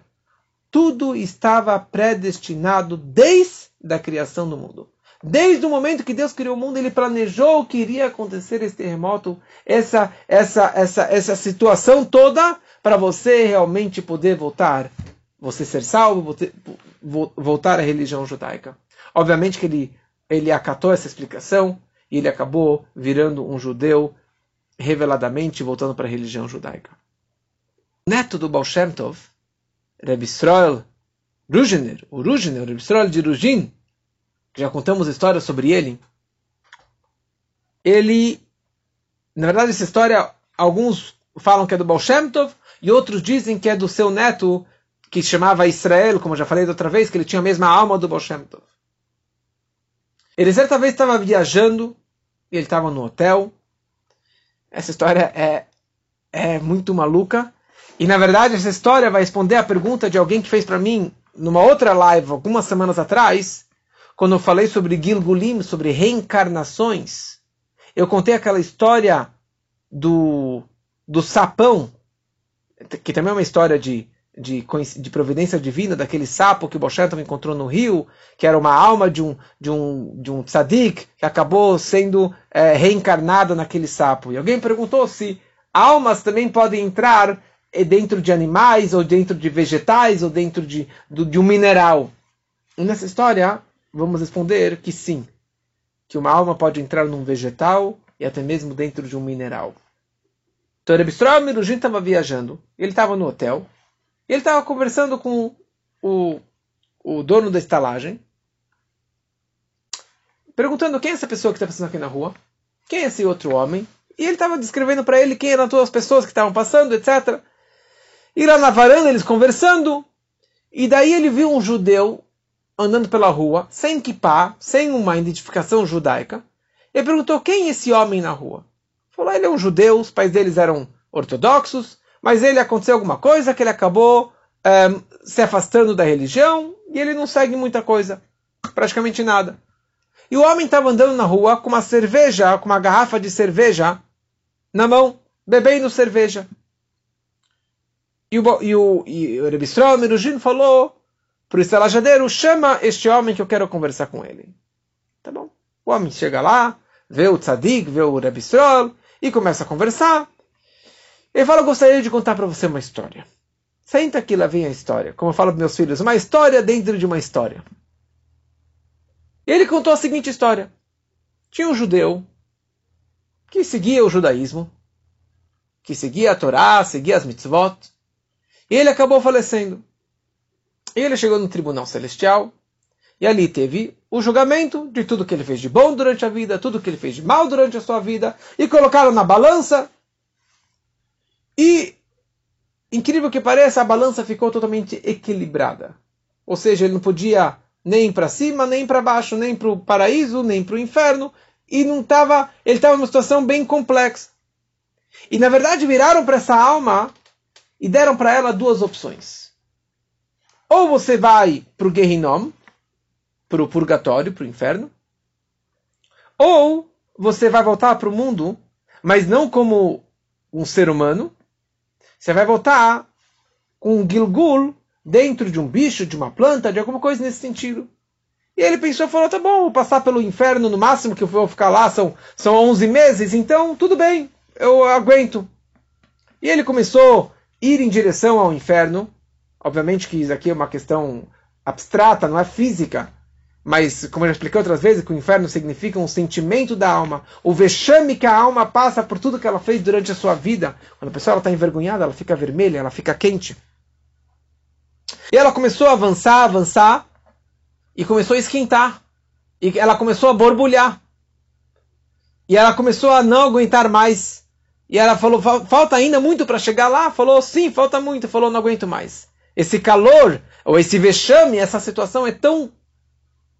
tudo estava predestinado desde a criação do mundo. Desde o momento que Deus criou o mundo, ele planejou que iria acontecer esse terremoto, essa, essa, essa, essa situação toda, para você realmente poder voltar, você ser salvo, voltar à religião judaica. Obviamente que ele, ele acatou essa explicação e ele acabou virando um judeu reveladamente voltando para a religião judaica. Neto do Baal Shem Tov, Reb Israel o Ruzhiner, Reb Israel de Ruzhin, que já contamos histórias sobre ele, ele, na verdade essa história, alguns falam que é do Baal Shem Tov, e outros dizem que é do seu neto, que chamava Israel, como já falei da outra vez, que ele tinha a mesma alma do Baal Shem Tov. Ele certa vez estava viajando, e ele estava no hotel. Essa história é, é muito maluca. E na verdade, essa história vai responder a pergunta de alguém que fez para mim numa outra live algumas semanas atrás, quando eu falei sobre Gilgulim, sobre reencarnações. Eu contei aquela história do, do sapão, que também é uma história de, de, de providência divina, daquele sapo que o encontrou no rio, que era uma alma de um, de um, de um tzadik, que acabou sendo é, reencarnada naquele sapo. E alguém perguntou se almas também podem entrar é dentro de animais, ou dentro de vegetais, ou dentro de, de um mineral? E nessa história, vamos responder que sim. Que uma alma pode entrar num vegetal e até mesmo dentro de um mineral. Então, Rebbe Mirujin estava viajando. Ele estava no hotel. Ele estava conversando com o, o dono da estalagem. Perguntando quem é essa pessoa que está passando aqui na rua. Quem é esse outro homem? E ele estava descrevendo para ele quem eram todas as pessoas que estavam passando, etc. E lá na varanda eles conversando, e daí ele viu um judeu andando pela rua, sem kippah, sem uma identificação judaica. Ele perguntou quem é esse homem na rua. Falou, ele é um judeu, os pais deles eram ortodoxos, mas ele aconteceu alguma coisa que ele acabou ehm, se afastando da religião e ele não segue muita coisa, praticamente nada. E o homem estava andando na rua com uma cerveja, com uma garrafa de cerveja na mão, bebendo cerveja. E o, e o, e o Rebbe Merujin falou para o estalajadeiro, chama este homem que eu quero conversar com ele. Tá bom. O homem chega lá, vê o tzadik, vê o Rebbe e começa a conversar. Ele fala, eu gostaria de contar para você uma história. Senta aqui, lá vem a história. Como eu falo para meus filhos, uma história dentro de uma história. Ele contou a seguinte história. Tinha um judeu que seguia o judaísmo, que seguia a Torá, seguia as mitzvot, e ele acabou falecendo. E ele chegou no tribunal celestial, e ali teve o julgamento de tudo que ele fez de bom durante a vida, tudo que ele fez de mal durante a sua vida, e colocaram na balança. E, incrível que pareça, a balança ficou totalmente equilibrada. Ou seja, ele não podia nem para cima, nem para baixo, nem para o paraíso, nem para o inferno, e não estava, ele estava numa situação bem complexa. E na verdade viraram para essa alma e deram para ela duas opções. Ou você vai para o Gehinom, para o purgatório, para o inferno, ou você vai voltar para o mundo, mas não como um ser humano, você vai voltar com um Gilgul dentro de um bicho, de uma planta, de alguma coisa nesse sentido. E ele pensou falou: tá bom, vou passar pelo inferno, no máximo que eu vou ficar lá são, são 11 meses, então tudo bem, eu aguento. E ele começou ir em direção ao inferno. Obviamente que isso aqui é uma questão abstrata, não é física. Mas, como eu já expliquei outras vezes, que o inferno significa um sentimento da alma. O vexame que a alma passa por tudo que ela fez durante a sua vida. Quando a pessoa está envergonhada, ela fica vermelha, ela fica quente. E ela começou a avançar, avançar, e começou a esquentar. E ela começou a borbulhar. E ela começou a não aguentar mais. E ela falou: falta ainda muito para chegar lá? Falou: sim, falta muito. Falou: não aguento mais. Esse calor, ou esse vexame, essa situação é tão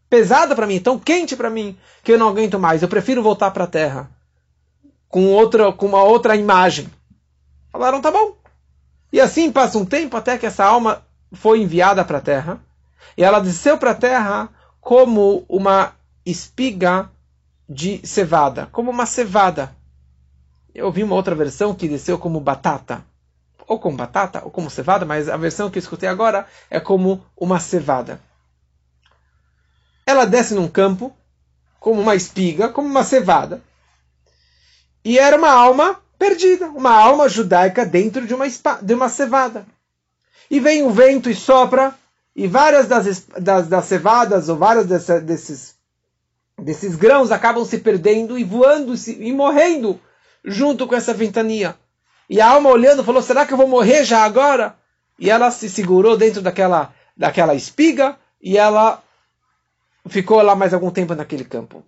pesada para mim, tão quente para mim, que eu não aguento mais. Eu prefiro voltar para a terra com, outra, com uma outra imagem. Falaram: tá bom. E assim passa um tempo até que essa alma foi enviada para a terra. E ela desceu para a terra como uma espiga de cevada, como uma cevada. Eu ouvi uma outra versão que desceu como batata. Ou como batata, ou como cevada, mas a versão que eu escutei agora é como uma cevada. Ela desce num campo, como uma espiga, como uma cevada. E era uma alma perdida, uma alma judaica dentro de uma, de uma cevada. E vem o vento e sopra, e várias das, das, das cevadas, ou vários desses, desses grãos acabam se perdendo e voando e morrendo junto com essa ventania. E a alma olhando falou: será que eu vou morrer já agora? E ela se segurou dentro daquela, daquela espiga e ela ficou lá mais algum tempo naquele campo.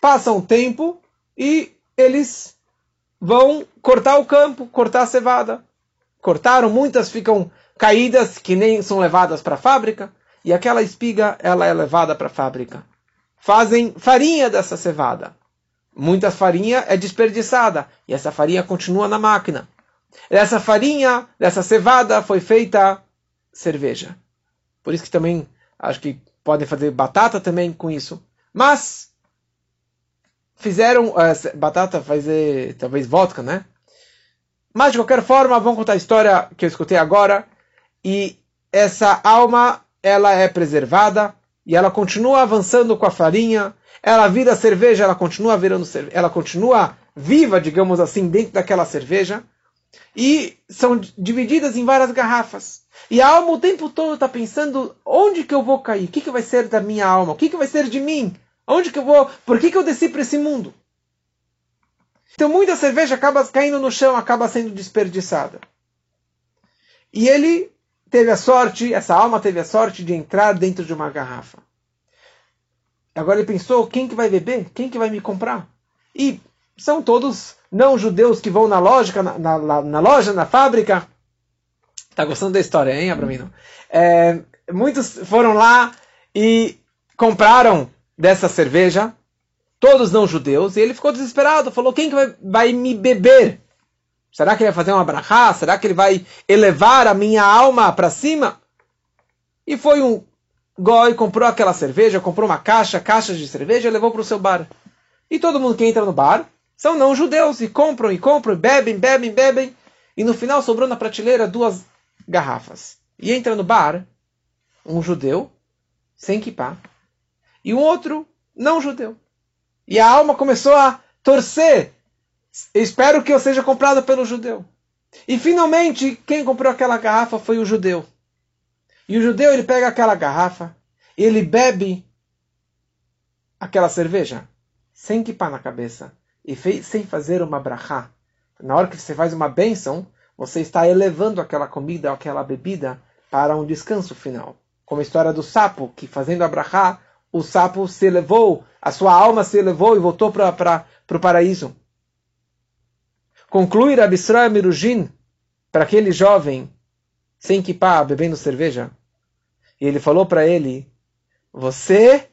Passa um tempo e eles vão cortar o campo, cortar a cevada. Cortaram, muitas ficam caídas que nem são levadas para a fábrica e aquela espiga ela é levada para a fábrica. fazem farinha dessa cevada. Muita farinha é desperdiçada e essa farinha continua na máquina. Essa farinha, dessa cevada, foi feita cerveja. Por isso que também acho que podem fazer batata também com isso. Mas fizeram uh, batata fazer talvez vodka, né? Mas de qualquer forma, vamos contar a história que eu escutei agora e essa alma ela é preservada e ela continua avançando com a farinha, ela vira cerveja, ela continua virando ela continua viva, digamos assim, dentro daquela cerveja e são divididas em várias garrafas. E a alma o tempo todo está pensando onde que eu vou cair, o que, que vai ser da minha alma, o que, que vai ser de mim, onde que eu vou, por que, que eu desci para esse mundo? Então muita cerveja acaba caindo no chão, acaba sendo desperdiçada. E ele teve a sorte, essa alma teve a sorte de entrar dentro de uma garrafa. Agora ele pensou, quem que vai beber? Quem que vai me comprar? E são todos não judeus que vão na loja, na, na, na loja, na fábrica. Tá gostando da história, hein, Abramino? É, muitos foram lá e compraram dessa cerveja, todos não judeus, e ele ficou desesperado, falou, quem que vai, vai me beber? Será que ele vai fazer uma brachá? Será que ele vai elevar a minha alma para cima? E foi um goi, comprou aquela cerveja, comprou uma caixa, caixas de cerveja levou para o seu bar. E todo mundo que entra no bar são não judeus e compram e compram, e bebem, bebem, bebem. E no final sobrou na prateleira duas garrafas. E entra no bar um judeu sem kippah e um outro não judeu. E a alma começou a torcer Espero que eu seja comprado pelo judeu. E finalmente, quem comprou aquela garrafa foi o judeu. E o judeu ele pega aquela garrafa, ele bebe aquela cerveja sem kippah na cabeça e fez, sem fazer uma brachá. Na hora que você faz uma bênção, você está elevando aquela comida, aquela bebida para um descanso final. Como a história do sapo, que fazendo a brachá, o sapo se elevou, a sua alma se elevou e voltou para o paraíso conclui Rabi Israel Mirujin para aquele jovem sem kippah, bebendo cerveja. E ele falou para ele: Você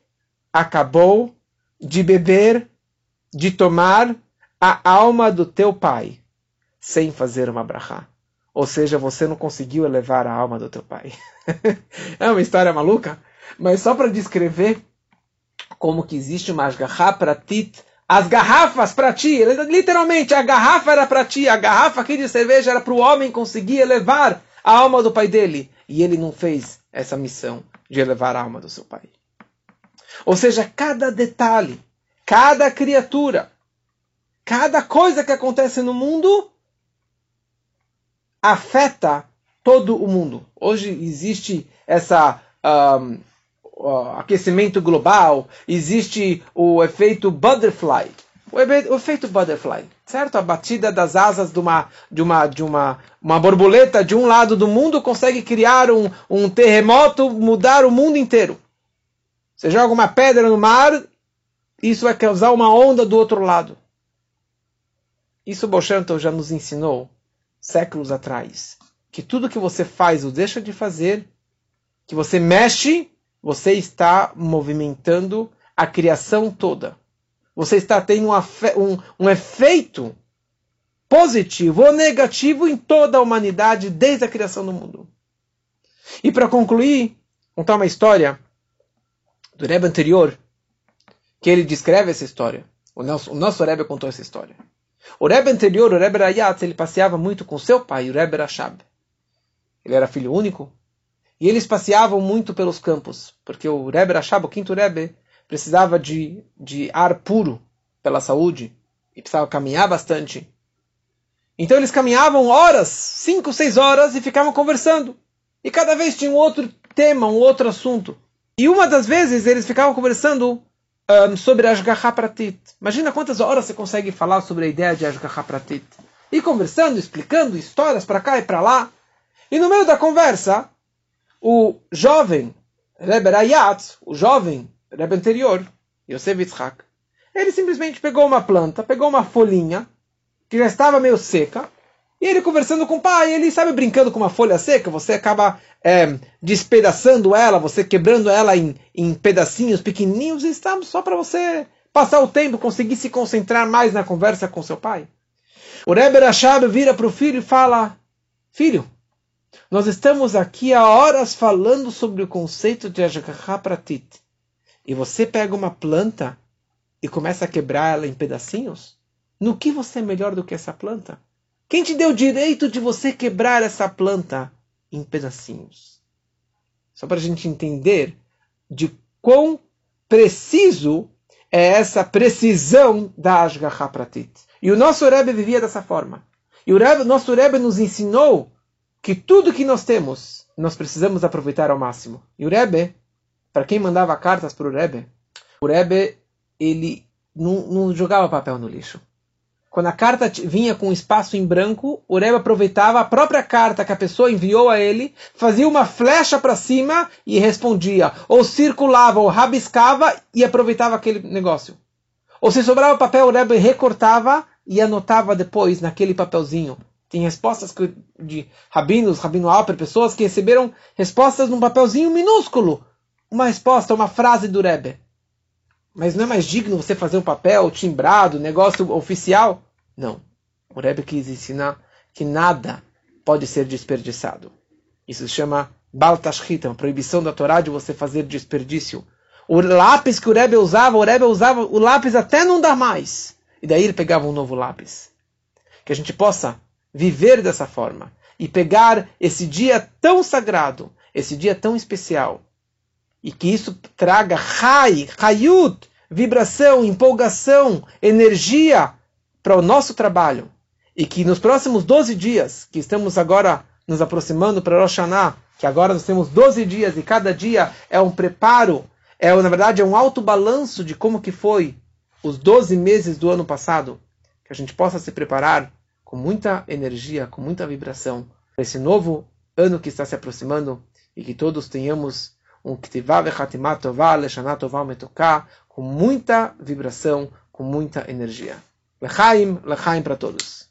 acabou de beber, de tomar a alma do teu pai sem fazer uma brachá. Ou seja, você não conseguiu elevar a alma do teu pai. é uma história maluca, mas só para descrever como que existe uma ashgaha pratit as garrafas para ti, literalmente a garrafa era para ti, a garrafa aqui de cerveja era para o homem conseguir elevar a alma do pai dele. E ele não fez essa missão de elevar a alma do seu pai. Ou seja, cada detalhe, cada criatura, cada coisa que acontece no mundo afeta todo o mundo. Hoje existe essa um, aquecimento global, existe o efeito butterfly. O, o efeito butterfly, certo? A batida das asas de uma, de uma, de uma, uma borboleta de um lado do mundo consegue criar um, um terremoto, mudar o mundo inteiro. Você joga uma pedra no mar, isso vai causar uma onda do outro lado. Isso Bochanto já nos ensinou séculos atrás. Que tudo que você faz ou deixa de fazer, que você mexe, você está movimentando a criação toda. Você está tendo um, um, um efeito positivo ou negativo em toda a humanidade desde a criação do mundo. E para concluir, contar uma história do Rebbe anterior, que ele descreve essa história. O nosso, o nosso Rebbe contou essa história. O Rebbe anterior, o Rebbe Rayatz, ele passeava muito com seu pai, o Rebbe Rashab. Ele era filho único, e eles passeavam muito pelos campos, porque o Rebbe Rashab, o quinto Rebbe, precisava de, de ar puro pela saúde e precisava caminhar bastante. Então eles caminhavam horas, cinco, seis horas, e ficavam conversando. E cada vez tinha um outro tema, um outro assunto. E uma das vezes eles ficavam conversando um, sobre Ashgaha Pratit. Imagina quantas horas você consegue falar sobre a ideia de Ashgaha Pratit. E conversando, explicando histórias para cá e para lá. E no meio da conversa, o jovem Rebbe Rayat, o jovem Rebbe anterior, Yosef Yitzhak, ele simplesmente pegou uma planta, pegou uma folhinha, que já estava meio seca, E ele conversando com o pai, ele sabe brincando com uma folha seca, você acaba é, despedaçando ela, você quebrando ela em, em pedacinhos pequenininhos, e está só para você passar o tempo, conseguir se concentrar mais na conversa com seu pai. O Rebbe Rashab vira para o filho e fala: Filho, nós estamos aqui há horas falando sobre o conceito de Ashgaha Pratit. E você pega uma planta e começa a quebrar ela em pedacinhos? No que você é melhor do que essa planta? Quem te deu o direito de você quebrar essa planta em pedacinhos? Só para a gente entender de quão preciso é essa precisão da Ashgaha Pratit. E o nosso Rebbe vivia dessa forma. E o Rebbe, nosso Rebbe nos ensinou que tudo que nós temos, nós precisamos aproveitar ao máximo. E o Rebbe, para quem mandava cartas para o Rebbe, o Rebbe, ele não, não, jogava papel no lixo. Quando a carta vinha com espaço em branco, o Rebbe aproveitava a própria carta que a pessoa enviou a ele, fazia uma flecha para cima e respondia. Ou circulava, ou rabiscava e aproveitava aquele negócio. Ou se sobrava papel, o Rebbe recortava e anotava depois naquele papelzinho tem respostas de rabinos, rabino Alper, pessoas que receberam respostas num papelzinho minúsculo. Uma resposta, uma frase do Rebbe. Mas não é mais digno você fazer um papel timbrado, negócio oficial? Não. O Rebbe quis ensinar que nada pode ser desperdiçado. Isso se chama Baltashchita, uma proibição da Torá de você fazer desperdício. O lápis que o Rebbe usava, o Rebbe usava o lápis até não dar mais. E daí ele pegava um novo lápis. Que a gente possa viver dessa forma e pegar esse dia tão sagrado, esse dia tão especial, e que isso traga rai, hayut, vibração, empolgação, energia para o nosso trabalho. E que nos próximos 12 dias, que estamos agora nos aproximando para Rosh Hashanah, que agora nós temos 12 dias e cada dia é um preparo, é na verdade é um alto balanço de como que foi os 12 meses do ano passado, que a gente possa se preparar com muita energia, com muita vibração, para esse novo ano que está se aproximando e que todos tenhamos um Ktivá Vechatimat Tová Leshanat Tová com muita vibração, com muita energia. Lechaim, lechaim para todos.